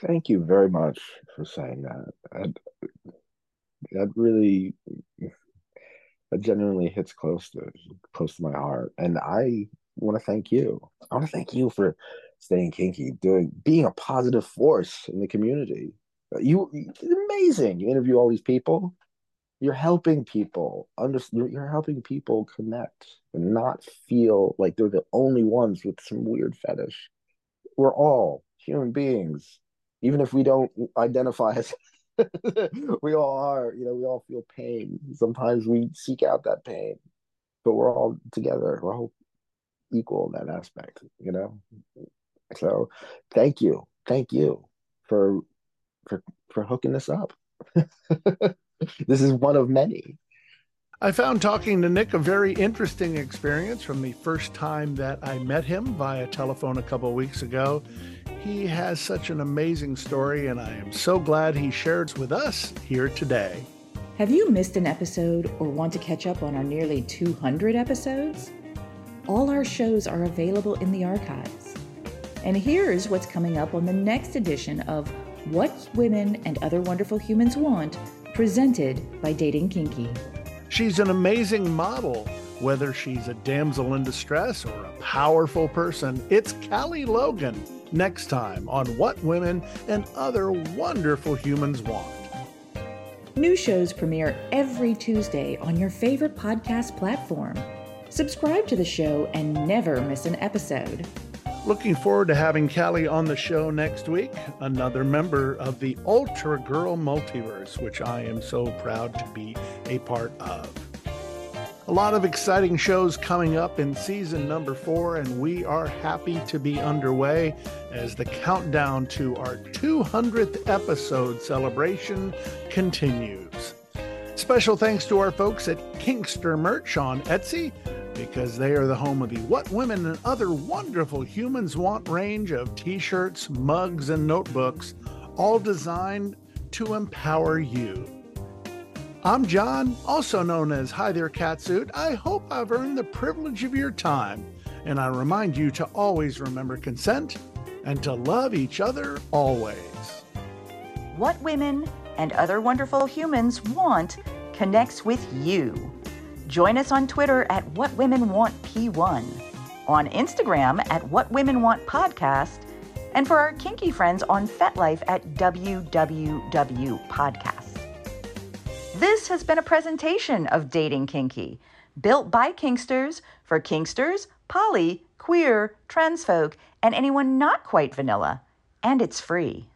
Thank you very much for saying that. That, that really that genuinely hits close to close to my heart. And I want to thank you. I want to thank you for staying kinky, doing being a positive force in the community. You amazing. You interview all these people. You're helping people under you're helping people connect and not feel like they're the only ones with some weird fetish. We're all human beings, even if we don't identify as we all are, you know, we all feel pain. Sometimes we seek out that pain, but we're all together. We're all equal in that aspect, you know. So, thank you, thank you for for for hooking this up. this is one of many. I found talking to Nick a very interesting experience from the first time that I met him via telephone a couple weeks ago. He has such an amazing story, and I am so glad he shares with us here today. Have you missed an episode or want to catch up on our nearly 200 episodes? All our shows are available in the archives. And here's what's coming up on the next edition of What Women and Other Wonderful Humans Want, presented by Dating Kinky. She's an amazing model. Whether she's a damsel in distress or a powerful person, it's Callie Logan next time on What Women and Other Wonderful Humans Want. New shows premiere every Tuesday on your favorite podcast platform. Subscribe to the show and never miss an episode. Looking forward to having Callie on the show next week, another member of the Ultra Girl Multiverse, which I am so proud to be a part of. A lot of exciting shows coming up in season number four, and we are happy to be underway as the countdown to our 200th episode celebration continues. Special thanks to our folks at Kinkster Merch on Etsy because they are the home of the What Women and Other Wonderful Humans Want range of t shirts, mugs, and notebooks, all designed to empower you. I'm John, also known as Hi There Catsuit. I hope I've earned the privilege of your time, and I remind you to always remember consent and to love each other always. What Women and Other Wonderful Humans Want connects with you. Join us on Twitter at What Women Want P1, on Instagram at What Women Want Podcast, and for our kinky friends on FetLife at WWW Podcast. This has been a presentation of Dating Kinky, built by Kinksters for Kinksters, poly, queer, trans folk, and anyone not quite vanilla, and it's free.